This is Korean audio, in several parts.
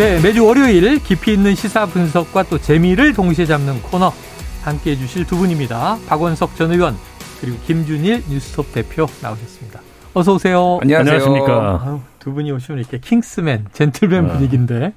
네, 매주 월요일 깊이 있는 시사 분석과 또 재미를 동시에 잡는 코너 함께 해주실 두 분입니다. 박원석 전 의원 그리고 김준일 뉴스톱 대표 나오셨습니다. 어서 오세요. 안녕하세요. 안녕하십니까. 아유, 두 분이 오시면 이렇게 킹스맨, 젠틀맨 아. 분위기인데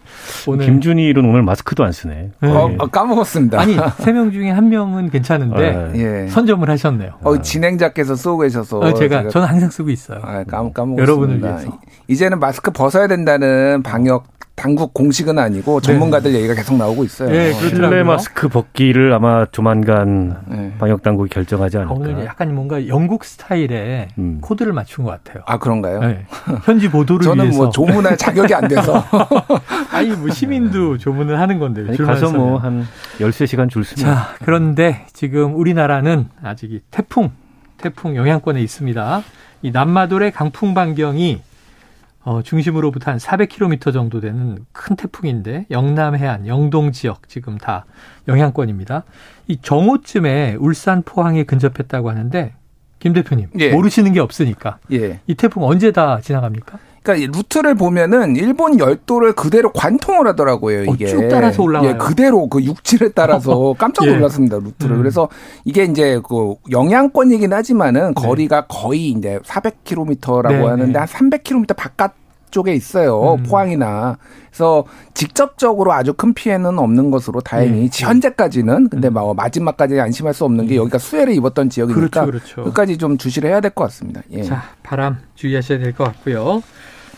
오늘 김준일은 오늘 마스크도 안 쓰네. 네. 어, 어, 까먹었습니다. 아니 세 명 중에 한 명은 괜찮은데 네. 예. 선점을 하셨네요. 어, 진행자께서 쓰고 계셔서 어, 제가 저는 항상 쓰고 있어요. 아, 까먹, 까먹었습니다. 여러분을 위해서. 이제는 마스크 벗어야 된다는 방역 당국 공식은 아니고 전문가들 얘기가 계속 나오고 있어요. 네, 그렇더라고요. 실내 마스크 벗기를 아마 조만간 네. 방역 당국이 결정하지 아, 않을까. 오늘 약간 뭔가 영국 스타일의 음. 코드를 맞춘 것 같아요. 아 그런가요? 네. 현지 보도를 저는 위해서 뭐 조문할 자격이 안 돼서 아니 뭐 시민도 조문을 하는 건데 아니, 줄만 가서. 뭐 한 13시간 줄 서면 자 그런데 지금 우리나라는 아직 이 태풍 태풍 영향권에 있습니다. 이 난마돌의 강풍 반경이 어, 중심으로부터 한 400km 정도 되는 큰 태풍인데 영남 해안, 영동 지역 지금 다 영향권입니다. 이 정오쯤에 울산 포항에 근접했다고 하는데 김 대표님 예. 모르시는 게 없으니까 예. 이 태풍 언제 다 지나갑니까? 그러니까 이 루트를 보면은 일본 열도를 그대로 관통을 하더라고요. 어, 이게 쭉 따라서 올라가요? 예, 그대로 그 육지를 따라서 깜짝 예. 놀랐습니다. 루트를. 음. 그래서 이게 이제 그 영향권이긴 하지만은 거리가 거의 이제 400km라고 네, 하는데 네. 한 300km 바깥 쪽에 있어요. 음. 포항이나. 그래서 직접적으로 아주 큰 피해는 없는 것으로 다행히 예. 현재까지는 근데 뭐 마지막까지 안심할 수 없는 게 여기가 수해를 입었던 지역이니까 그렇죠, 그렇죠. 끝까지 좀 주시를 해야 될 것 같습니다. 예. 자, 바람 주의하셔야 될 것 같고요.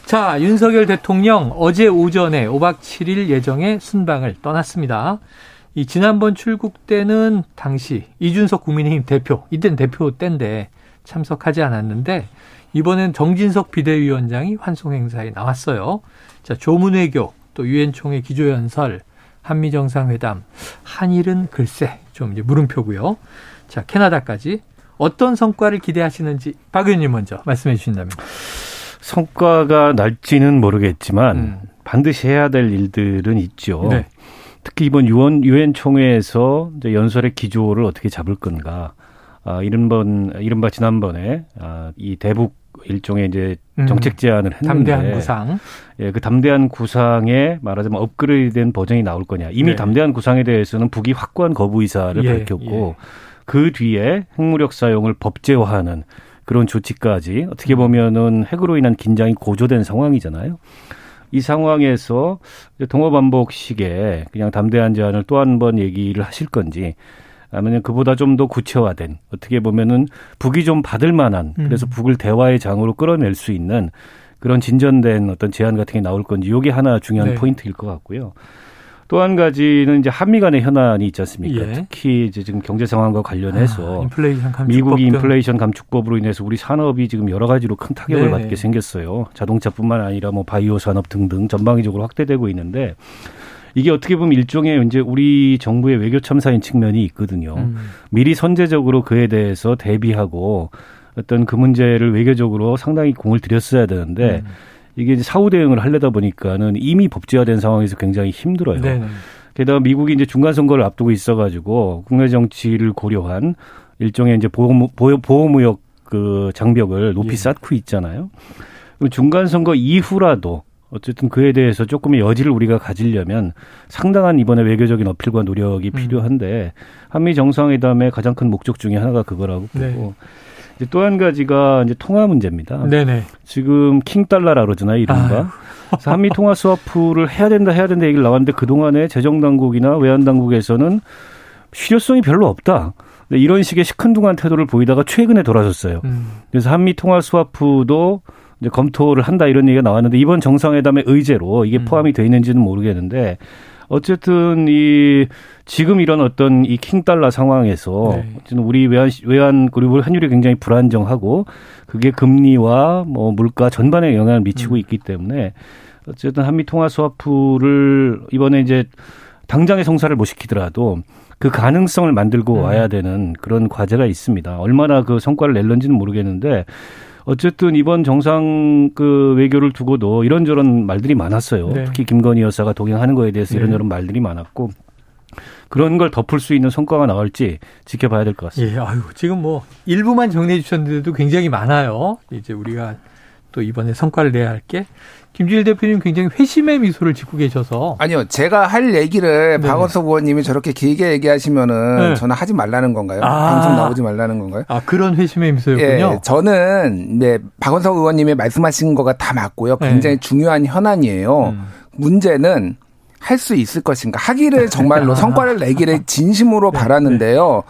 자, 윤석열 대통령 어제 오전에 5박 7일 예정의 순방을 떠났습니다. 이 지난번 출국 때는 당시 이준석 국민의힘 대표, 이때는 대표 때인데 참석하지 않았는데 이번엔 정진석 비대위원장이 환송 행사에 나왔어요. 자, 조문외교, 또 유엔 총회 기조연설, 한미 정상회담, 한일은 글쎄 좀 이제 물음표고요. 자, 캐나다까지 어떤 성과를 기대하시는지 박 의원님 먼저 말씀해 주신다면. 성과가 날지는 모르겠지만 음. 반드시 해야 될 일들은 있죠. 네. 특히 이번 유엔 유엔 총회에서 연설의 기조를 어떻게 잡을 건가. 아, 이른번 이른바 지난번에 아, 이 대북 일종의 이제 음. 정책 제안을 했는데 담대한 구상. 예, 그 담대한 구상에 말하자면 업그레이드된 버전이 나올 거냐. 이미 네. 담대한 구상에 대해서는 북이 확고한 거부 의사를 예, 밝혔고 그 뒤에 핵무력 사용을 법제화하는 그런 조치까지 어떻게 보면은 핵으로 인한 긴장이 고조된 상황이잖아요. 이 상황에서 이제 동어반복식의 그냥 담대한 제안을 또 한 번 얘기를 하실 건지 아니면 그보다 좀 더 구체화된 어떻게 보면은 북이 좀 받을 만한 그래서 음. 북을 대화의 장으로 끌어낼 수 있는 그런 진전된 어떤 제안 같은 게 나올 건지 이게 하나 중요한 네. 포인트일 것 같고요. 또 한 가지는 이제 한미 간의 현안이 있지 않습니까? 예. 특히 이제 지금 경제 상황과 관련해서 아, 인플레이션 감축법 미국이 등. 인플레이션 감축법으로 인해서 우리 산업이 지금 여러 가지로 큰 타격을 네네. 받게 생겼어요. 자동차뿐만 아니라 뭐 바이오 산업 등등 전방위적으로 확대되고 있는데 이게 어떻게 보면 일종의 이제 우리 정부의 외교 참사인 측면이 있거든요. 음. 미리 선제적으로 그에 대해서 대비하고 어떤 그 문제를 외교적으로 상당히 공을 들였어야 되는데 음. 이게 이제 사후 대응을 하려다 보니까는 이미 법제화된 상황에서 굉장히 힘들어요. 네네. 게다가 미국이 이제 중간 선거를 앞두고 있어가지고 국내 정치를 고려한 일종의 이제 보호 보호- 보호무역 그 장벽을 높이 예. 쌓고 있잖아요. 그럼 중간 선거 이후라도 어쨌든 그에 대해서 조금의 여지를 우리가 가지려면 상당한 이번에 외교적인 어필과 노력이 음. 필요한데 한미 정상회담의 가장 큰 목적 중에 하나가 그거라고 네. 보고 이제 또 한 가지가 이제 통화 문제입니다. 네네. 지금 킹 달러라 그러잖아요, 이른바. 그래서 한미 통화 스와프를 해야 된다, 해야 된다 얘기를 나왔는데 그동안에 재정 당국이나 외환 당국에서는 실효성이 별로 없다. 이런 식의 시큰둥한 태도를 보이다가 최근에 돌아섰어요. 음. 그래서 한미 통화 스와프도 이제 검토를 한다 이런 얘기가 나왔는데 이번 정상회담의 의제로 이게 음. 포함이 돼 있는지는 모르겠는데 어쨌든 이 지금 이런 어떤 이 킹달러 상황에서 네. 우리 외환 외환 그리고 환율이 굉장히 불안정하고 그게 금리와 뭐 물가 전반에 영향을 미치고 음. 있기 때문에 어쨌든 한미 통화 스와프를 이번에 이제 당장의 성사를 못 시키더라도 그 가능성을 만들고 음. 와야 되는 그런 과제가 있습니다. 얼마나 그 성과를 낼는지는 모르겠는데 어쨌든 이번 정상 그 외교를 두고도 이런저런 말들이 많았어요. 네. 특히 김건희 여사가 동행하는 거에 대해서 네. 이런저런 말들이 많았고 그런 걸 덮을 수 있는 성과가 나올지 지켜봐야 될 것 같습니다. 예, 아유, 지금 뭐 일부만 정리해 주셨는데도 굉장히 많아요. 이제 우리가 또 이번에 성과를 내야 할 게 김주일 대표님 굉장히 회심의 미소를 짓고 계셔서 아니요, 제가 할 얘기를 네네. 박원석 의원님이 저렇게 길게 얘기하시면은 네. 저는 하지 말라는 건가요? 아. 방송 나오지 말라는 건가요? 아 그런 회심의 미소였군요. 예, 저는 네, 박원석 의원님이 말씀하신 거가 다 맞고요. 네. 굉장히 중요한 현안이에요. 음. 문제는 할 수 있을 것인가. 하기를 정말로 성과를 내기를 진심으로 네, 바라는데요.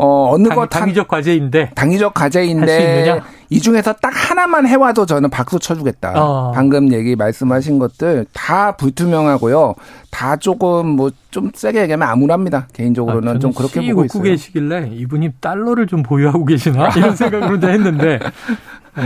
어, 어느 당, 것 한, 당위적 과제인데 당위적 과제인데? 이 중에서 딱 하나만 해와도 저는 박수 쳐주겠다. 어. 방금 얘기 말씀하신 것들 다 불투명하고요. 다 조금 뭐 좀 세게 얘기하면 암울합니다. 개인적으로는 아, 좀 그렇게 보고 웃고 있어요. 계시길래 이분이 달러를 좀 보유하고 계시나 이런 생각을 혼자 했는데 아,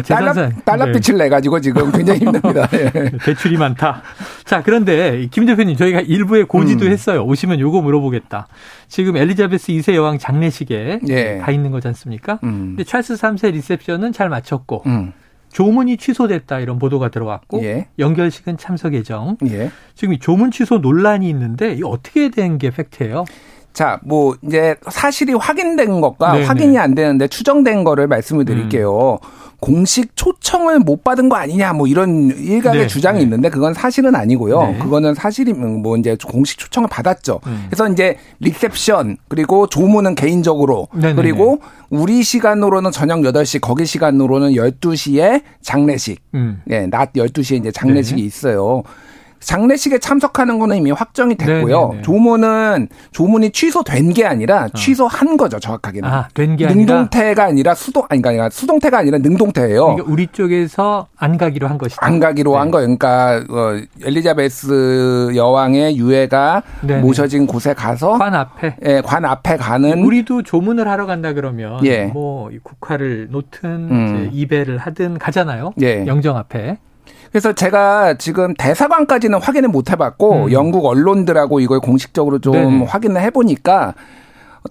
달러, 달러빛을 내 가지고 지금 굉장히 힘듭니다. 예. 네, 대출이 많다. 자, 그런데 김 대표님 저희가 일부에 고지도 음. 했어요. 오시면 요거 물어보겠다. 지금 엘리자베스 2세 여왕 장례식에 예. 가 있는 거지 않습니까? 음. 근데 찰스 3세 리셉션은 잘 마쳤고 음. 조문이 취소됐다 이런 보도가 들어왔고 예. 연결식은 참석 예정. 예. 지금 이 조문 취소 논란이 있는데 이 어떻게 된 게 팩트예요? 자, 뭐 이제 사실이 확인된 것과 네네. 확인이 안 되는데 추정된 거를 말씀을 드릴게요. 공식 초청을 못 받은 거 아니냐 뭐 이런 일각의 네. 주장이 네. 있는데 그건 사실은 아니고요. 네. 그거는 사실이 뭐 이제 공식 초청을 받았죠. 음. 그래서 이제 리셉션 그리고 조문은 개인적으로 네네네. 그리고 우리 시간으로는 저녁 8시 거기 시간으로는 12시에 장례식 음. 예, 낮 12시에 이제 장례식이 네. 있어요. 장례식에 참석하는 거는 이미 확정이 됐고요. 네네네. 조문은 조문이 취소된 게 아니라 취소한 거죠, 정확하게는. 아, 된게 아니라 능동태가 아니라 수동 아니 그러니까 수동태가 아니라 능동태예요. 그러니까 우리 쪽에서 안 가기로 한 것이다. 안 가기로 네. 한 거예요. 그러니까 어, 엘리자베스 여왕의 유해가 네네. 모셔진 곳에 가서 관 앞에 예, 관 앞에 가는 우리도 조문을 하러 간다 그러면 예. 뭐이 국화를 놓든 음. 이제 이배를 하든 가잖아요. 예. 영정 앞에. 그래서 제가 지금 대사관까지는 확인을 못 해봤고 음. 영국 언론들하고 이걸 공식적으로 좀 네네. 확인을 해보니까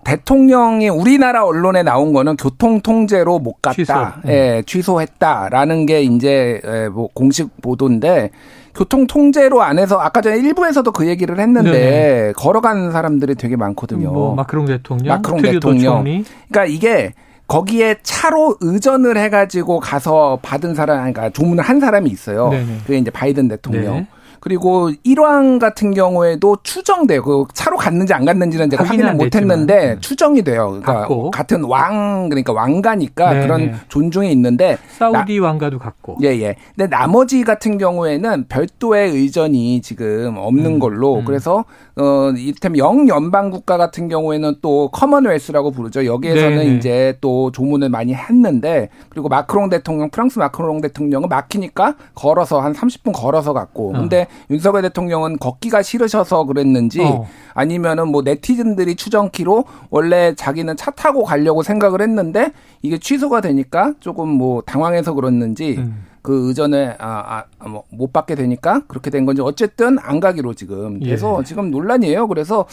대통령이 우리나라 언론에 나온 거는 교통 통제로 못 갔다, 취소. 음. 예, 취소했다라는 게 이제 예, 뭐 공식 보도인데 교통 통제로 안 해서 아까 전에 일부에서도 그 얘기를 했는데 네네. 걸어가는 사람들이 되게 많거든요. 뭐 마크롱 대통령, 마크롱 대통령. 총리. 그러니까 이게 거기에 차로 의전을 해가지고 가서 받은 사람, 그러니까 조문을 한 사람이 있어요. 네네. 그게 이제 바이든 대통령. 네. 그리고 일왕 같은 경우에도 추정돼요. 그 차로 갔는지 안 갔는지는 제가 확인을 안 못. 했는데 음. 추정이 돼요. 그러니까 갔고. 같은 왕, 그러니까 왕가니까 네네. 그런 존중이 있는데 사우디 왕가도 갔고. 예, 예. 근데 나머지 같은 경우에는 별도의 의전이 지금 없는 음, 걸로 음. 그래서 어 이를테면 영연방 국가 같은 경우에는 또 Commonwealth라고 부르죠. 여기에서는 네네. 이제 또 조문을 많이 했는데 그리고 마크롱 대통령 프랑스 마크롱 대통령은 막히니까 걸어서 한 30분 걸어서 갔고 어. 근데 윤석열 대통령은 걷기가 싫으셔서 그랬는지 어. 아니면은 뭐 네티즌들이 추정키로 원래 자기는 차 타고 가려고 생각을 했는데 이게 취소가 되니까 조금 뭐 당황해서 그랬는지 음. 그 의전을 아, 아, 뭐, 못 받게 되니까 그렇게 된 건지 어쨌든 안 가기로 지금 돼서 예. 지금 논란이에요. 그래서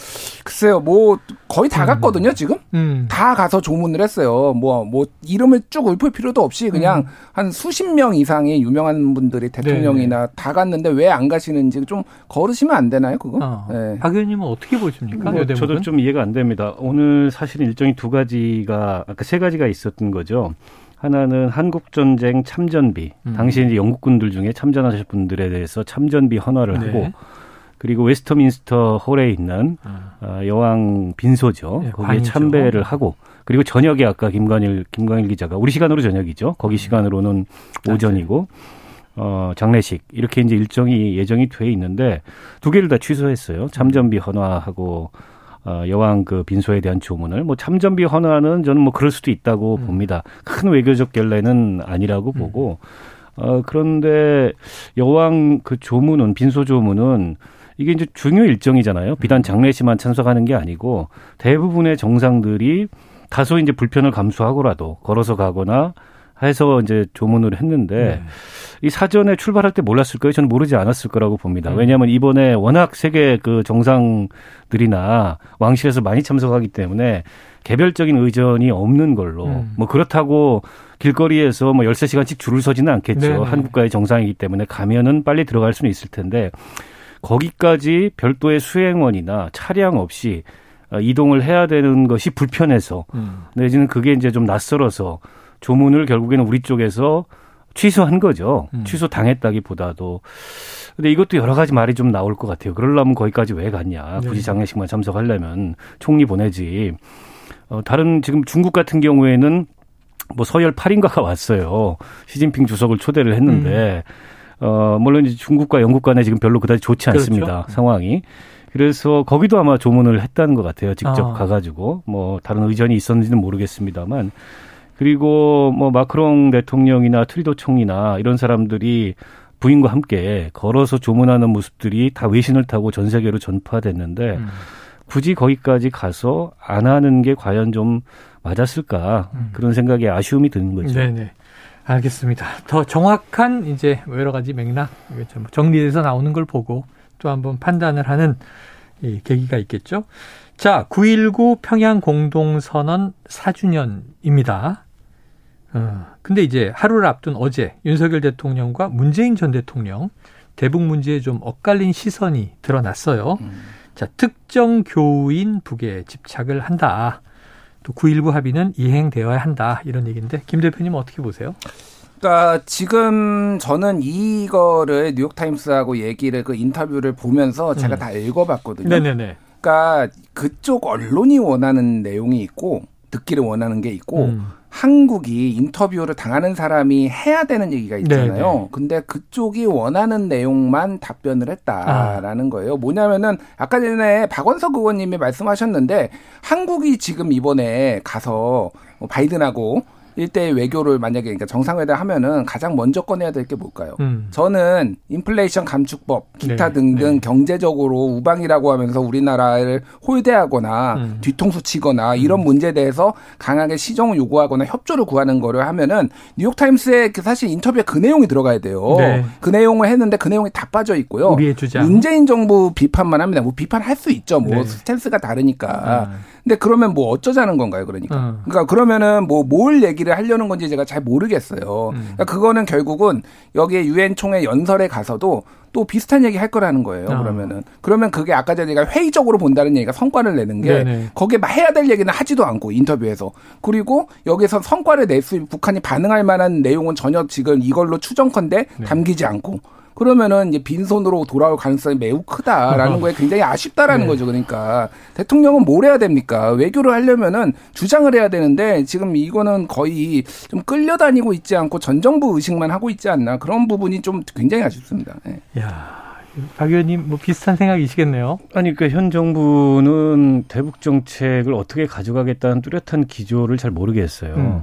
글쎄요, 뭐 거의 다 갔거든요, 지금. 음. 다 가서 조문을 했어요. 뭐, 뭐, 이름을 쭉 읊을 필요도 없이 그냥 음. 한 수십 명 이상의 유명한 분들이 대통령이나 다 갔는데 왜 안 가시는지 좀 걸으시면 안 되나요, 그거? 어. 네. 박 의원님은 어떻게 보십니까? 뭐? 저도 좀 이해가 안 됩니다. 오늘 사실 일정이 두 가지가 아까 세 가지가 있었던 거죠. 하나는 한국 전쟁 참전비. 음. 당시 이제 영국군들 중에 참전하실 분들에 대해서 참전비 헌화를 네. 하고 그리고 웨스터민스터 홀에 있는 아. 어, 여왕 빈소죠. 네, 거기에 관이죠. 참배를 하고 그리고 저녁에 아까 김관일 김광일 기자가 우리 시간으로 저녁이죠. 거기 시간으로는 오전이고 어 장례식 이렇게 이제 일정이 예정이 돼 있는데 두 개를 다 취소했어요. 참전비 헌화하고 어, 여왕 그 빈소에 대한 조문을 뭐 참전비 헌화는 저는 뭐 그럴 수도 있다고 음. 봅니다. 큰 외교적 결례는 아니라고 보고 어 그런데 여왕 그 조문은 빈소 조문은 이게 이제 중요 일정이잖아요. 비단 장례식만 참석하는 게 아니고 대부분의 정상들이 다소 이제 불편을 감수하고라도 걸어서 가거나 해서 이제 조문을 했는데 네. 이 사전에 출발할 때 몰랐을 거예요. 저는 모르지 않았을 거라고 봅니다. 음. 왜냐하면 이번에 워낙 세계 그 정상들이나 왕실에서 많이 참석하기 때문에 개별적인 의전이 없는 걸로 음. 뭐 그렇다고 길거리에서 뭐 열세 시간씩 줄을 서지는 않겠죠. 네네. 한국과의 정상이기 때문에 가면은 빨리 들어갈 수는 있을 텐데 거기까지 별도의 수행원이나 차량 없이 어, 이동을 해야 되는 것이 불편해서 음. 내지는 그게 이제 좀 낯설어서 조문을 결국에는 우리 쪽에서 취소한 거죠. 음. 취소 당했다기보다도. 근데 이것도 여러 가지 말이 좀 나올 것 같아요. 그러려면 거기까지 왜 갔냐. 굳이 네. 장례식만 참석하려면 총리 보내지. 어, 다른 지금 중국 같은 경우에는 뭐 서열 8인가가 왔어요. 시진핑 주석을 초대를 했는데 음. 어 물론 이제 중국과 영국 간에 지금 별로 그다지 좋지 그렇죠. 않습니다. 그렇죠. 상황이. 그래서 거기도 아마 조문을 했다는 것 같아요. 직접 아. 가가지고 뭐 다른 의전이 있었는지는 모르겠습니다만 그리고 뭐 마크롱 대통령이나 트리도 총리나 이런 사람들이 부인과 함께 걸어서 조문하는 모습들이 다 외신을 타고 전 세계로 전파됐는데 음. 굳이 거기까지 가서 안 하는 게 과연 좀 맞았을까 음. 그런 생각에 아쉬움이 드는 거죠. 네네. 알겠습니다. 더 정확한 이제 여러 가지 맥락 정리돼서 나오는 걸 보고 또 한번 판단을 하는 이 계기가 있겠죠. 자, 9.19 평양 공동선언 4주년입니다. 어, 근데 이제 하루를 앞둔 어제 윤석열 대통령과 문재인 전 대통령 대북 문제에 좀 엇갈린 시선이 드러났어요. 음. 자, 특정 교인 북에 집착을 한다. 또 9.19 합의는 이행되어야 한다. 이런 얘기인데 김 대표님 어떻게 보세요? 그러니까 지금 저는 이거를 뉴욕타임스하고 얘기를 그 인터뷰를 보면서 제가 음. 다 읽어봤거든요. 네네네. 그러니까 그쪽 언론이 원하는 내용이 있고 듣기를 원하는 게 있고 음. 한국이 인터뷰를 당하는 사람이 해야 되는 얘기가 있잖아요. 네네. 근데 그쪽이 원하는 내용만 답변을 했다라는 아. 거예요. 뭐냐면은 아까 전에 박원석 의원님이 말씀하셨는데 한국이 지금 이번에 가서 뭐 바이든하고 일대의 외교를 만약에 그러니까 정상회담 하면은 가장 먼저 꺼내야 될 게 뭘까요? 음. 저는 인플레이션 감축법 기타 네, 등등 네. 경제적으로 우방이라고 하면서 우리나라를 홀대하거나 음. 뒤통수 치거나 이런 음. 문제에 대해서 강하게 시정을 요구하거나 협조를 구하는 거를 하면은 뉴욕타임스에 그 사실 인터뷰에 그 내용이 들어가야 돼요. 네. 그 내용을 했는데 그 내용이 다 빠져 있고요. 우리의 주장. 문재인 정부 비판만 합니다. 뭐 비판할 수 있죠. 뭐 네. 스탠스가 다르니까. 아. 근데 그러면 뭐 어쩌자는 건가요, 그러니까. 어. 그러니까 그러면은 뭐 뭘 얘기를 하려는 건지 제가 잘 모르겠어요. 음. 그러니까 그거는 결국은 여기에 유엔 총회 연설에 가서도 또 비슷한 얘기 할 거라는 거예요. 어. 그러면은 그러면 그게 아까 전에 제가 회의적으로 본다는 얘기가 성과를 내는 게 네네. 거기에 해야 될 얘기는 하지도 않고 인터뷰에서 그리고 여기서 성과를 낼 수 북한이 반응할 만한 내용은 전혀 지금 이걸로 추정컨대 네. 담기지 않고 그러면은 이제 빈손으로 돌아올 가능성이 매우 크다라는 거에 굉장히 아쉽다라는 네. 거죠. 그러니까 대통령은 뭘 해야 됩니까? 외교를 하려면은 주장을 해야 되는데 지금 이거는 거의 좀 끌려다니고 있지 않고 전 정부 의식만 하고 있지 않나 그런 부분이 좀 굉장히 아쉽습니다. 네. 야. 박 의원님 뭐 비슷한 생각이시겠네요. 아니 그러니까 현 정부는 대북 정책을 어떻게 가져가겠다는 뚜렷한 기조를 잘 모르겠어요. 음.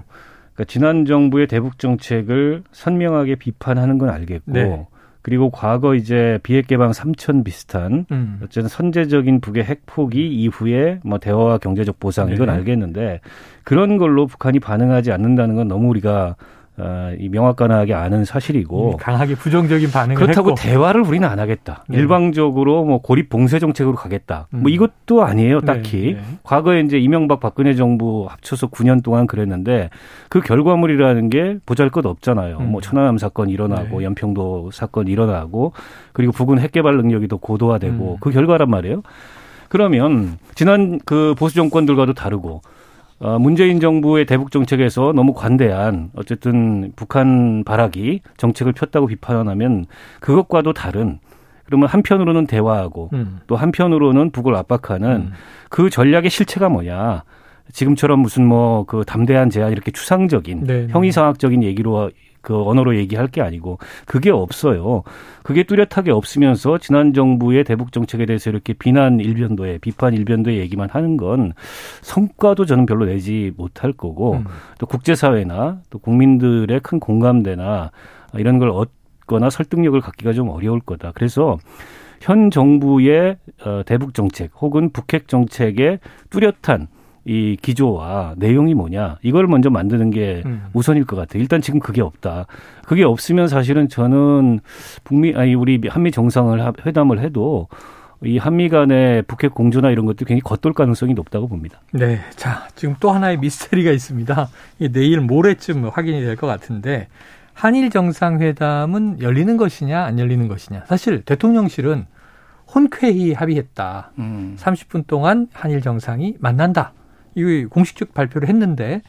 그러니까 지난 정부의 대북 정책을 선명하게 비판하는 건 알겠고 네. 그리고 과거 이제 비핵 개방 삼천 비슷한 음. 어쨌든 선제적인 북의 핵 포기 이후에 뭐 대화와 경제적 보상 이건 네. 알겠는데 그런 걸로 북한이 반응하지 않는다는 건 너무 우리가 어, 이 명확관하게 아는 사실이고 강하게 부정적인 반응을 그렇다고 했고. 대화를 우리는 안 하겠다. 네. 일방적으로 뭐 고립 봉쇄 정책으로 가겠다. 뭐 음. 뭐 이것도 아니에요, 네, 딱히. 네, 네. 과거에 이제 이명박 박근혜 정부 합쳐서 9년 동안 그랬는데 그 결과물이라는 게 보잘것 없잖아요. 음. 뭐 천안함 사건 일어나고 네. 연평도 사건 일어나고 그리고 북은 핵 개발 능력이 더 고도화되고 음. 그 결과란 말이에요. 그러면 지난 그 보수 정권들과도 다르고 어, 문재인 정부의 대북 정책에서 너무 관대한 어쨌든 북한 발악이 정책을 폈다고 비판하면 그것과도 다른 그러면 한편으로는 대화하고 음. 또 한편으로는 북을 압박하는 음. 그 전략의 실체가 뭐냐. 지금처럼 무슨 뭐 그 담대한 제안 이렇게 추상적인 네, 네. 형이상학적인 얘기로 그 언어로 얘기할 게 아니고 그게 없어요. 그게 뚜렷하게 없으면서 지난 정부의 대북 정책에 대해서 이렇게 비난 일변도에 비판 일변도의 얘기만 하는 건 성과도 저는 별로 내지 못할 거고 음. 또 국제사회나 또 국민들의 큰 공감대나 이런 걸 얻거나 설득력을 갖기가 좀 어려울 거다. 그래서 현 정부의 어, 대북 정책 혹은 북핵 정책의 뚜렷한 이 기조와 내용이 뭐냐 이걸 먼저 만드는 게 음. 우선일 것 같아요. 일단 지금 그게 없다. 그게 없으면 사실은 저는 북미 아니 우리 한미 정상을 회담을 해도 이 한미 간의 북핵 공조나 이런 것도 굉장히 겉돌 가능성이 높다고 봅니다. 네. 자, 지금 또 하나의 미스터리가 있습니다. 내일 모레쯤 확인이 될 것 같은데 한일 정상회담은 열리는 것이냐 안 열리는 것이냐. 사실 대통령실은 혼쾌히 합의했다. 음. 30분 동안 한일 정상이 만난다. 이 공식적 발표를 했는데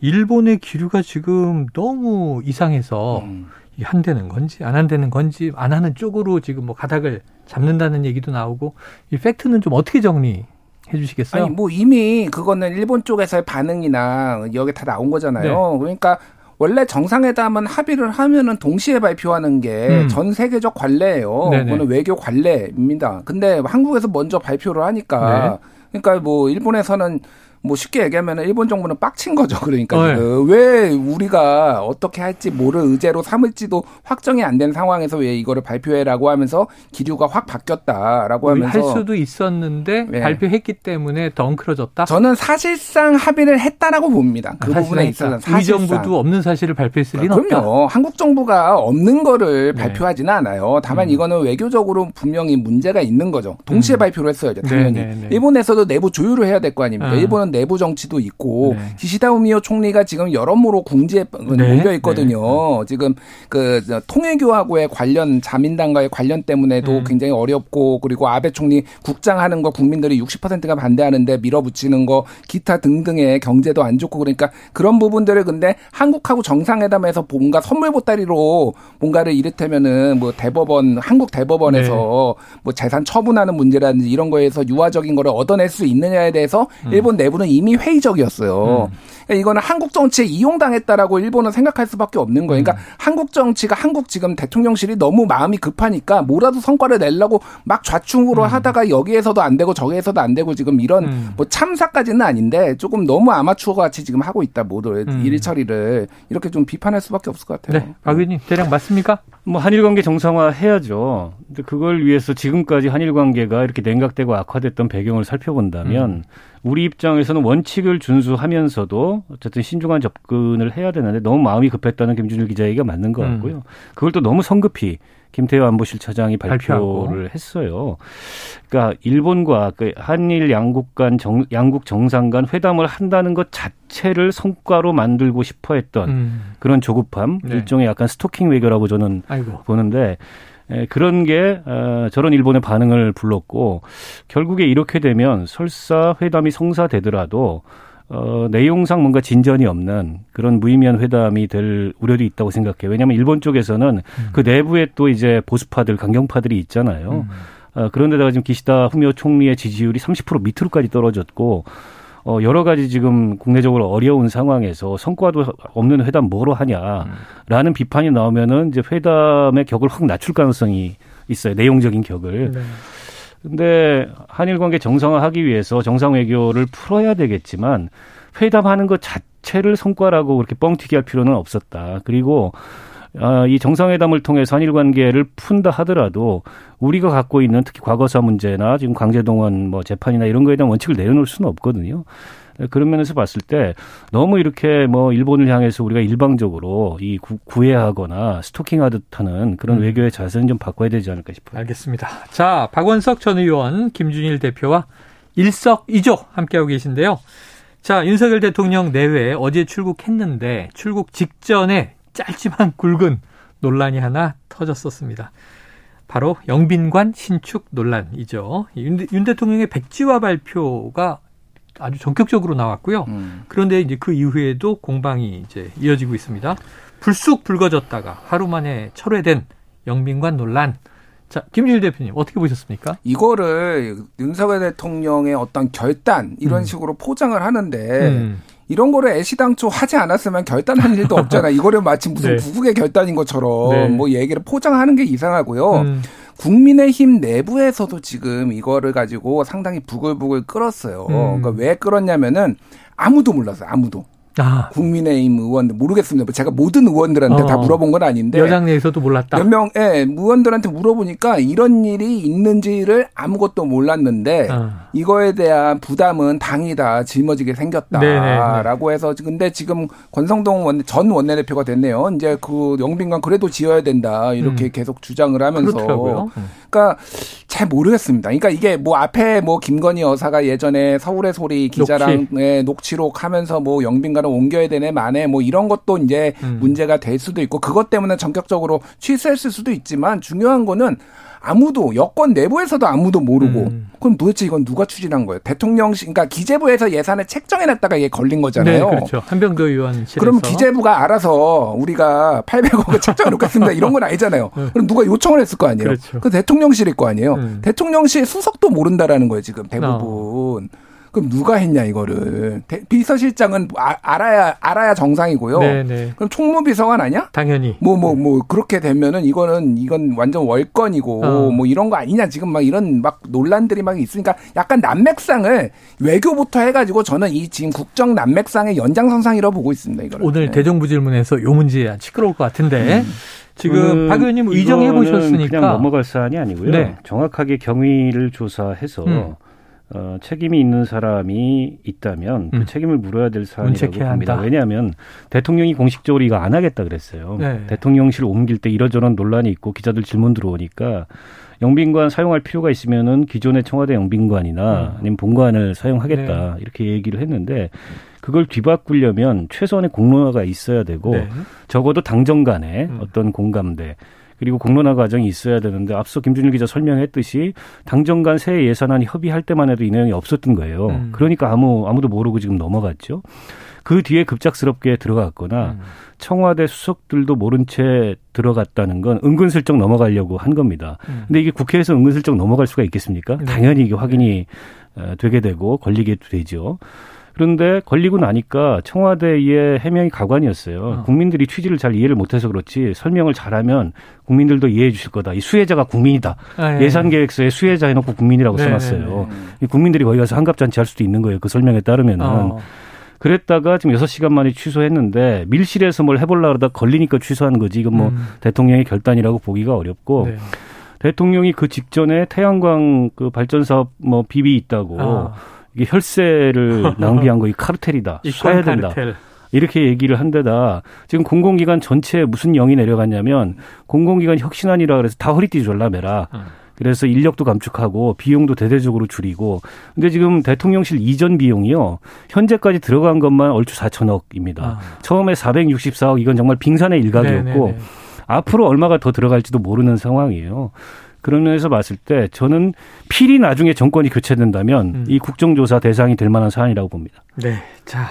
일본의 기류가 지금 너무 이상해서 음. 이게 한되는 건지 안 한되는 건지 안 하는 쪽으로 지금 뭐 가닥을 잡는다는 얘기도 나오고 이 팩트는 좀 어떻게 정리 해 주시겠어요? 아니 뭐 이미 그거는 일본 쪽에서의 반응이나 여기 다 나온 거잖아요. 네. 그러니까 원래 정상회담은 합의를 하면은 동시에 발표하는 게전 음. 세계적 관례예요. 네네. 그거는 외교 관례입니다. 근데 한국에서 먼저 발표를 하니까 네. 그러니까 뭐 일본에서는 뭐 쉽게 얘기하면 일본 정부는 빡친 거죠. 그러니까 어, 네. 왜 우리가 어떻게 할지 모를 의제로 삼을지도 확정이 안 된 상황에서 왜 이거를 발표해라고 하면서 기류가 확 바뀌었다라고 하면서 할 수도 있었는데 네. 발표했기 때문에 더 엉클어졌다. 저는 사실상 합의를 했다라고 봅니다. 그 아, 부분에 있어서 우리 정부도 없는 사실을 발표했을 리는 그럼요. 없다. 한국 정부가 없는 거를 네. 발표하지는 않아요. 다만 음. 이거는 외교적으로 분명히 문제가 있는 거죠. 동시에 음. 발표를 했어야죠. 당연히. 네, 네, 네. 일본에서도 내부 조율을 해야 될 거 아닙니까? 아. 일본은 내부 정치도 있고 네. 기시다 우미오 총리가 지금 여러모로 궁지에 네. 몰려 있거든요. 네. 지금 그 통일교하고의 관련 자민당과의 관련 때문에도 음. 굉장히 어렵고 그리고 아베 총리 국장하는 거 국민들이 60%가 반대하는데 밀어붙이는 거 기타 등등의 경제도 안 좋고 그러니까 그런 부분들을 근데 한국하고 정상회담에서 뭔가 선물 보따리로 뭔가를 이를테면은 뭐 대법원 한국 대법원에서 네. 뭐 재산 처분하는 문제라든지 이런 거에서 유화적인 거를 얻어낼 수 있느냐에 대해서 음. 일본 내부는 이미 회의적이었어요. 음. 그러니까 이거는 한국 정치에 이용당했다라고 일본은 생각할 수밖에 없는 거예요. 그러니까 음. 한국 정치가 한국 지금 대통령실이 너무 마음이 급하니까 뭐라도 성과를 내려고 막 좌충으로 음. 하다가 여기에서도 안 되고 저기에서도 안 되고 지금 이런 음. 뭐 참사까지는 아닌데 조금 너무 아마추어 같이 지금 하고 있다 모두 음. 일 처리를 이렇게 좀 비판할 수밖에 없을 것 같아요. 네, 박 의원님 대략 맞습니까? 뭐 한일 관계 정상화 해야죠. 근데 그걸 위해서 지금까지 한일 관계가 이렇게 냉각되고 악화됐던 배경을 살펴본다면 음. 우리 입장에서는 원칙을 준수하면서도 어쨌든 신중한 접근을 해야 되는데 너무 마음이 급했다는 김준일 기자 얘기가 맞는 것 음. 같고요. 음. 그걸 또 너무 성급히 김태호 안보실 차장이 발표를 발표하고. 했어요. 그러니까 일본과 그 한일 양국 간 정, 양국 정상 간 회담을 한다는 것 자체를 성과로 만들고 싶어 했던 음. 그런 조급함, 네. 일종의 약간 스토킹 외교라고 저는 아이고. 보는데 예, 그런 게 어, 저런 일본의 반응을 불렀고 결국에 이렇게 되면 설사 회담이 성사되더라도 어, 내용상 뭔가 진전이 없는 그런 무의미한 회담이 될 우려도 있다고 생각해요. 왜냐하면 일본 쪽에서는 음. 그 내부에 또 이제 보수파들, 강경파들이 있잖아요. 음. 어, 그런데다가 지금 기시다 후미오 총리의 지지율이 30% 밑으로까지 떨어졌고 어, 여러 가지 지금 국내적으로 어려운 상황에서 성과도 없는 회담 뭐로 하냐라는 음. 비판이 나오면은 이제 회담의 격을 확 낮출 가능성이 있어요. 내용적인 격을. 네. 근데 한일 관계 정상화하기 위해서 정상 외교를 풀어야 되겠지만 회담하는 것 자체를 성과라고 그렇게 뻥튀기 할 필요는 없었다. 그리고 아, 이 정상회담을 통해서 한일 관계를 푼다 하더라도 우리가 갖고 있는 특히 과거사 문제나 지금 강제동원 뭐 재판이나 이런 거에 대한 원칙을 내려놓을 수는 없거든요. 그런 면에서 봤을 때 너무 이렇게 뭐 일본을 향해서 우리가 일방적으로 이 구, 애하거나 스토킹하듯 하는 그런 음. 외교의 자세는 좀 바꿔야 되지 않을까 싶어요. 알겠습니다. 자, 박원석 전 의원, 김준일 대표와 일석이조 함께하고 계신데요. 자, 윤석열 대통령 내외 어제 출국했는데 출국 직전에 짧지만 굵은 논란이 하나 터졌었습니다. 바로 영빈관 신축 논란이죠. 윤, 윤 대통령의 백지화 발표가 아주 전격적으로 나왔고요. 음. 그런데 이제 그 이후에도 공방이 이제 이어지고 있습니다. 불쑥 불거졌다가 하루 만에 철회된 영빈관 논란. 자, 김준일 대표님 어떻게 보셨습니까? 이거를 윤석열 대통령의 어떤 결단 이런 음. 식으로 포장을 하는데 음. 이런 거를 애시당초 하지 않았으면 결단할 일도 없잖아. 이거를 마치 무슨 네. 부국의 결단인 것처럼 네. 뭐 얘기를 포장하는 게 이상하고요. 음. 국민의힘 내부에서도 지금 이거를 가지고 상당히 부글부글 끓었어요. 음. 그러니까 왜 끓었냐면은 아무도 몰랐어요. 아무도. 아. 국민의힘 의원들 모르겠습니다. 제가 모든 의원들한테 어. 다 물어본 건 아닌데 여당 내에서도 몰랐다. 몇 명, 예, 의원들한테 물어보니까 이런 일이 있는지를 아무것도 몰랐는데 어. 이거에 대한 부담은 당이 다 짊어지게 생겼다라고 해서 근데 지금 권성동 원, 전 원내대표가 됐네요. 이제 그 영빈관 그래도 지어야 된다 이렇게 음. 계속 주장을 하면서 그렇더라고요. 음. 그러니까 잘 모르겠습니다. 그러니까 이게 뭐 앞에 뭐 김건희 여사가 예전에 서울의 소리 기자랑 녹취. 녹취록 하면서 뭐 영빈관을 옮겨야 되네 만에 뭐 이런 것도 이제 음. 문제가 될 수도 있고 그것 때문에 전격적으로 취소했을 수도 있지만 중요한 거는 아무도 여권 내부에서도 아무도 모르고 음. 그럼 도대체 이건 누가 추진한 거예요? 대통령실 그러니까 기재부에서 예산을 책정해놨다가 이게 걸린 거잖아요. 네, 그렇죠. 한병도 의원실에서. 그럼 기재부가 알아서 우리가 800억을 책정해놓겠습니다 이런 건 아니잖아요. 네. 그럼 누가 요청을 했을 거 아니에요. 그렇죠. 그 대통령실일 거 아니에요. 음. 대통령실 수석도 모른다라는 거예요 지금 대부분. 어. 그럼 누가 했냐 이거를 비서실장은 아, 알아야 알아야 정상이고요. 네네. 네. 그럼 총무비서관 아니야? 당연히. 뭐 뭐뭐 뭐, 뭐 그렇게 되면은 이거는 이건 완전 월권이고 어. 뭐 이런 거 아니냐 지금 막 이런 막 논란들이 막 있으니까 약간 난맥상을 외교부터 해가지고 저는 이 지금 국정 난맥상의 연장선상이라고 보고 있습니다. 이거를. 오늘 네. 대정부 질문에서 요 문제 시끄러울 것 같은데. 음. 지금 박 의원님 의정해 보셨으니까 그냥 넘어갈 사안이 아니고요. 네. 정확하게 경위를 조사해서 음. 어, 책임이 있는 사람이 있다면 그 음. 책임을 물어야 될 사안이라고 봅니다. 왜냐하면 대통령이 공식적으로 이거 안 하겠다 그랬어요. 네. 대통령실 옮길 때 이러저런 논란이 있고 기자들 질문 들어오니까 영빈관 사용할 필요가 있으면은 기존의 청와대 영빈관이나 음. 아니면 본관을 사용하겠다 네. 이렇게 얘기를 했는데 그걸 뒤바꾸려면 최소한의 공론화가 있어야 되고 네. 적어도 당정 간에 음. 어떤 공감대 그리고 공론화 과정이 있어야 되는데 앞서 김준일 기자 설명했듯이 당정 간 새 예산안 협의할 때만 해도 이 내용이 없었던 거예요. 음. 그러니까 아무 아무도 모르고 지금 넘어갔죠. 그 뒤에 급작스럽게 들어갔거나 음. 청와대 수석들도 모른 채 들어갔다는 건 은근슬쩍 넘어가려고 한 겁니다. 음. 근데 이게 국회에서 은근슬쩍 넘어갈 수가 있겠습니까? 네. 당연히 이게 확인이 네. 되게 되고 걸리게 되죠. 그런데 걸리고 나니까 청와대의 해명이 가관이었어요. 어. 국민들이 취지를 잘 이해를 못해서 그렇지 설명을 잘하면 국민들도 이해해 주실 거다. 이 수혜자가 국민이다. 아, 예. 산 계획서에 수혜자 해놓고 국민이라고 네, 써놨어요. 네, 네. 국민들이 거기 가서 한갑잔치 할 수도 있는 거예요. 그 설명에 따르면은. 어. 그랬다가 지금 여섯 시간 만에 취소했는데 밀실에서 뭘 해볼라 그러다 걸리니까 취소한 거지. 이건 뭐 음. 대통령의 결단이라고 보기가 어렵고 네. 대통령이 그 직전에 태양광 그 발전 사업 뭐 비비 있다고 아. 이게 혈세를 낭비한 거 이 카르텔이다. 쏴야 된다. 카르텔. 이렇게 얘기를 한 데다 지금 공공기관 전체에 무슨 영이 내려갔냐면 공공기관 혁신안이라 그래서 다 허리띠 졸라매라. 음. 그래서 인력도 감축하고 비용도 대대적으로 줄이고 근데 지금 대통령실 이전 비용이요 현재까지 들어간 것만 얼추 4천억입니다. 아. 처음에 464억 이건 정말 빙산의 일각이었고 네네네. 앞으로 얼마가 더 들어갈지도 모르는 상황이에요. 그런 면에서 봤을 때 저는 필히 나중에 정권이 교체된다면 음. 이 국정조사 대상이 될 만한 사안이라고 봅니다. 네. 자.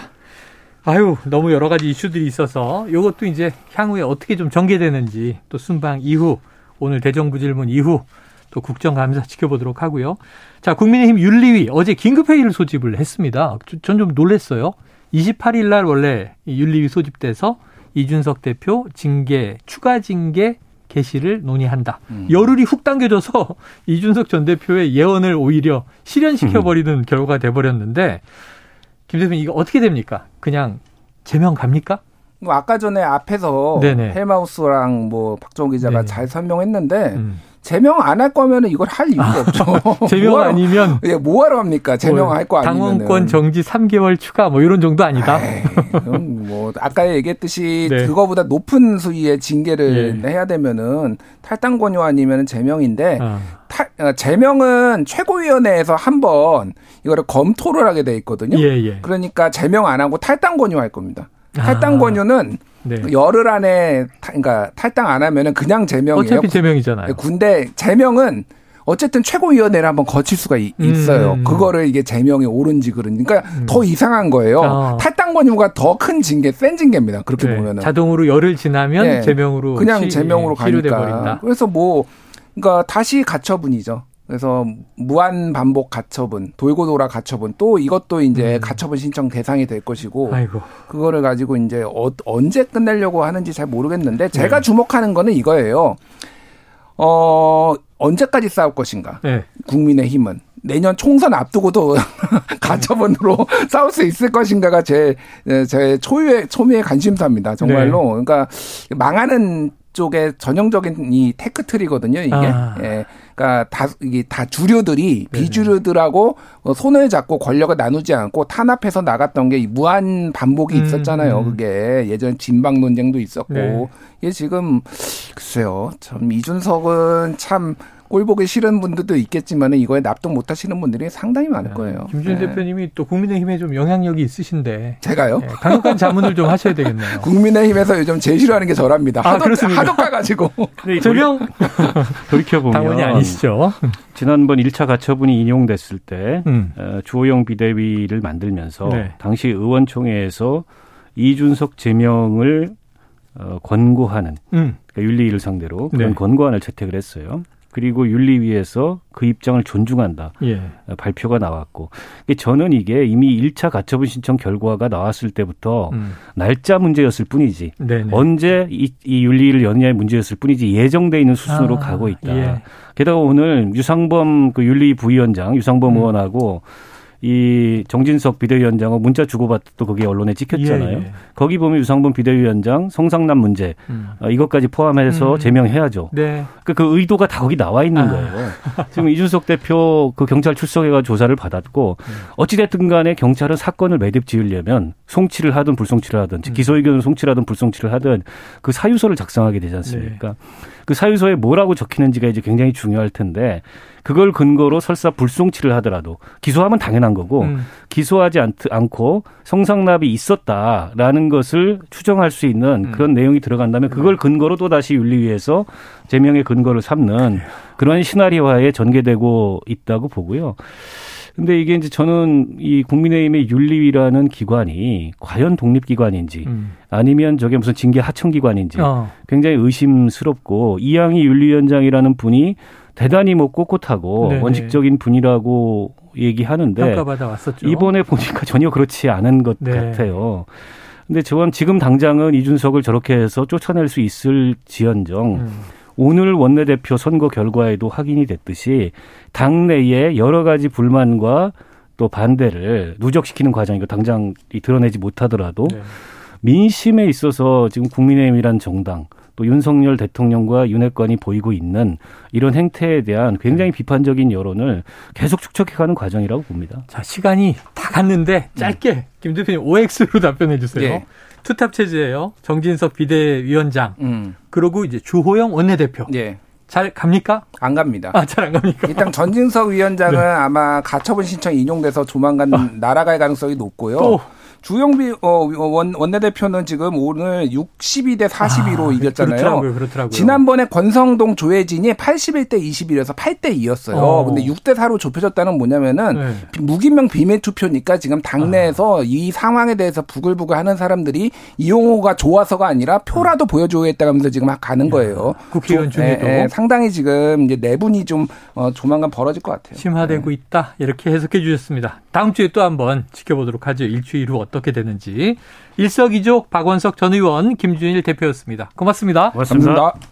아유, 너무 여러 가지 이슈들이 있어서 이것도 이제 향후에 어떻게 좀 전개되는지 또 순방 이후 오늘 대정부 질문 이후 또 국정감사 지켜보도록 하고요. 자, 국민의힘 윤리위 어제 긴급회의를 소집을 했습니다. 전 좀 놀랐어요. 28일 날 원래 윤리위 소집돼서 이준석 대표 징계, 추가 징계 개시를 논의한다. 음. 열흘이 훅 당겨져서 이준석 전 대표의 예언을 오히려 실현시켜 버리는 음. 결과가 돼 버렸는데 김 대표님 이거 어떻게 됩니까? 그냥 제명 갑니까? 뭐 아까 전에 앞에서 네네. 헬마우스랑 뭐 박정호 기자가 네네. 잘 설명했는데 음. 제명 안 할 거면은 이걸 할 이유가 아, 없죠. 제명 뭐하러, 아니면 예, 뭐하러 합니까? 제명할 거 아니면 당원권 정지 3개월 추가 뭐 이런 정도 아니다. 에이, 뭐 아까 얘기했듯이 네. 그거보다 높은 수위의 징계를 예. 해야 되면은 탈당 권유 아니면 제명인데 아. 탈, 어, 제명은 최고위원회에서 한번 이거를 검토를 하게 돼 있거든요. 예, 예. 그러니까 제명 안 하고 탈당 권유할 겁니다. 탈당 아. 권유는 네. 열흘 안에 타, 그러니까 탈당 안 하면은 그냥 제명이에요. 어차피 제명이잖아요. 군대 제명은 어쨌든 최고위원회를 한번 거칠 수가 이, 음. 있어요. 음. 그거를 이게 제명이 옳은지 그러니까 음. 더 이상한 거예요. 아. 탈당 권유가 더 큰 징계, 센 징계입니다. 그렇게 네. 보면은 자동으로 열흘 지나면 네. 제명으로 그냥 시, 제명으로 예, 가니까. 버린다. 그래서 뭐 그러니까 다시 가처분이죠. 그래서 무한 반복 가처분, 돌고 돌아 가처분, 또 이것도 이제 음. 가처분 신청 대상이 될 것이고, 아이고. 그거를 가지고 이제 어, 언제 끝내려고 하는지 잘 모르겠는데, 제가 네. 주목하는 거는 이거예요. 어, 언제까지 싸울 것인가? 네. 국민의 힘은. 내년 총선 앞두고도 가처분으로 싸울 수 있을 것인가가 제, 제 초유의, 초미의 관심사입니다. 정말로. 네. 그러니까 망하는 쪽에 전형적인 이 테크트리거든요, 이게. 아. 예. 그러니까 다 이게 다 주류들이 네네. 비주류들하고 손을 잡고 권력을 나누지 않고 탄압해서 나갔던 게 무한 반복이 음, 있었잖아요. 음. 그게 예전 진방 논쟁도 있었고. 네. 이게 지금 글쎄요. 참 이준석은 참 꼴 보기 싫은 분들도 있겠지만 이거에 납득 못 하시는 분들이 상당히 많을 네. 거예요. 김준 네. 대표님이 또 국민의힘에 좀 영향력이 있으신데. 제가요? 네, 강력한 자문을 좀 하셔야 되겠네요. 국민의힘에서 요즘 제일 싫어하는 게 저랍니다. 아, 하도, 그렇습니다. 하도 까가지고. 조명 돌이켜보면. 당원이 아니시죠. 지난번 1차 가처분이 인용됐을 때 음. 어, 주호영 비대위를 만들면서 네. 당시 의원총회에서 이준석 제명을 어, 권고하는 음. 그러니까 윤리위를 상대로 그런 네. 권고안을 채택을 했어요. 그리고 윤리위에서 그 입장을 존중한다. 예. 발표가 나왔고. 저는 이게 이미 1차 가처분 신청 결과가 나왔을 때부터 음. 날짜 문제였을 뿐이지. 네네. 언제 이, 이 윤리위를 여느냐의 문제였을 뿐이지 예정돼 있는 수순으로 아, 가고 있다. 예. 게다가 오늘 유상범 그 윤리 부위원장 유상범 음. 의원하고 이 정진석 비대위원장은 문자 주고받도 거기에 언론에 찍혔잖아요. 예, 예. 거기 보면 유상범 비대위원장 성상남 문제 음. 어, 이것까지 포함해서 음. 제명해야죠. 네. 그, 그 의도가 다 거기 나와 있는 아. 거예요. 지금 이준석 대표 그 경찰 출석해가 조사를 받았고 음. 어찌됐든 간에 경찰은 사건을 매듭 지으려면 송치를 하든 불송치를 하든 음. 기소 의견을 송치를 하든 불송치를 하든 그 사유서를 작성하게 되지 않습니까? 네. 그 사유서에 뭐라고 적히는지가 이제 굉장히 중요할 텐데 그걸 근거로 설사 불송치를 하더라도 기소하면 당연한 거고 음. 기소하지 않, 않고 성상납이 있었다라는 것을 추정할 수 있는 음. 그런 내용이 들어간다면 그걸 근거로 또 다시 윤리위에서 제명의 근거를 삼는 그런 시나리오화에 전개되고 있다고 보고요. 근데 이게 이제 저는 이 국민의힘의 윤리위라는 기관이 과연 독립기관인지 음. 아니면 저게 무슨 징계 하청기관인지 어. 굉장히 의심스럽고 이양희 윤리위원장이라는 분이 대단히 뭐 꼿꼿하고 네네. 원칙적인 분이라고 얘기하는데 이번에 보니까 전혀 그렇지 않은 것 네. 같아요. 근데 저건 지금 당장은 이준석을 저렇게 해서 쫓아낼 수 있을 지연정 음. 오늘 원내대표 선거 결과에도 확인이 됐듯이 당내에 여러 가지 불만과 또 반대를 누적시키는 과정이고 당장 드러내지 못하더라도 네. 민심에 있어서 지금 국민의힘이란 정당 또 윤석열 대통령과 윤핵관이 보이고 있는 이런 행태에 대한 굉장히 비판적인 여론을 계속 축적해가는 과정이라고 봅니다. 자 시간이 다 갔는데 짧게 음. 김 대표님 OX로 답변해 주세요. 예. 투탑 체제예요. 정진석 비대위원장. 음. 그리고 이제 주호영 원내대표. 예. 잘 갑니까? 안 갑니다. 아, 잘 안 갑니까? 일단 전진석 위원장은 네. 아마 가처분 신청 인용돼서 조만간 아. 날아갈 가능성이 높고요. 또. 주영비 어, 원, 원내대표는 지금 오늘 62대 42로 아, 이겼잖아요. 그렇더라고요, 그렇더라고요. 지난번에 권성동 조혜진이 81대 21에서 8대 2였어요. 어. 근데 6대 4로 좁혀졌다는 뭐냐면은 네. 무기명 비밀 투표니까 지금 당내에서 아. 이 상황에 대해서 부글부글 하는 사람들이 이용호가 좋아서가 아니라 표라도 음. 보여줘야겠다면서 지금 막 가는 거예요. 국회의원 중에도 예, 예, 상당히 지금 이제 내분이 좀 어, 조만간 벌어질 것 같아요. 심화되고 네. 있다 이렇게 해석해 주셨습니다. 다음 주에 또 한번 지켜보도록 하죠. 일주일 후 어 떻게 되는지. 일석이조 박원석 전 의원, 김준일 대표였습니다. 고맙습니다. 고맙습니다. 고맙습니다.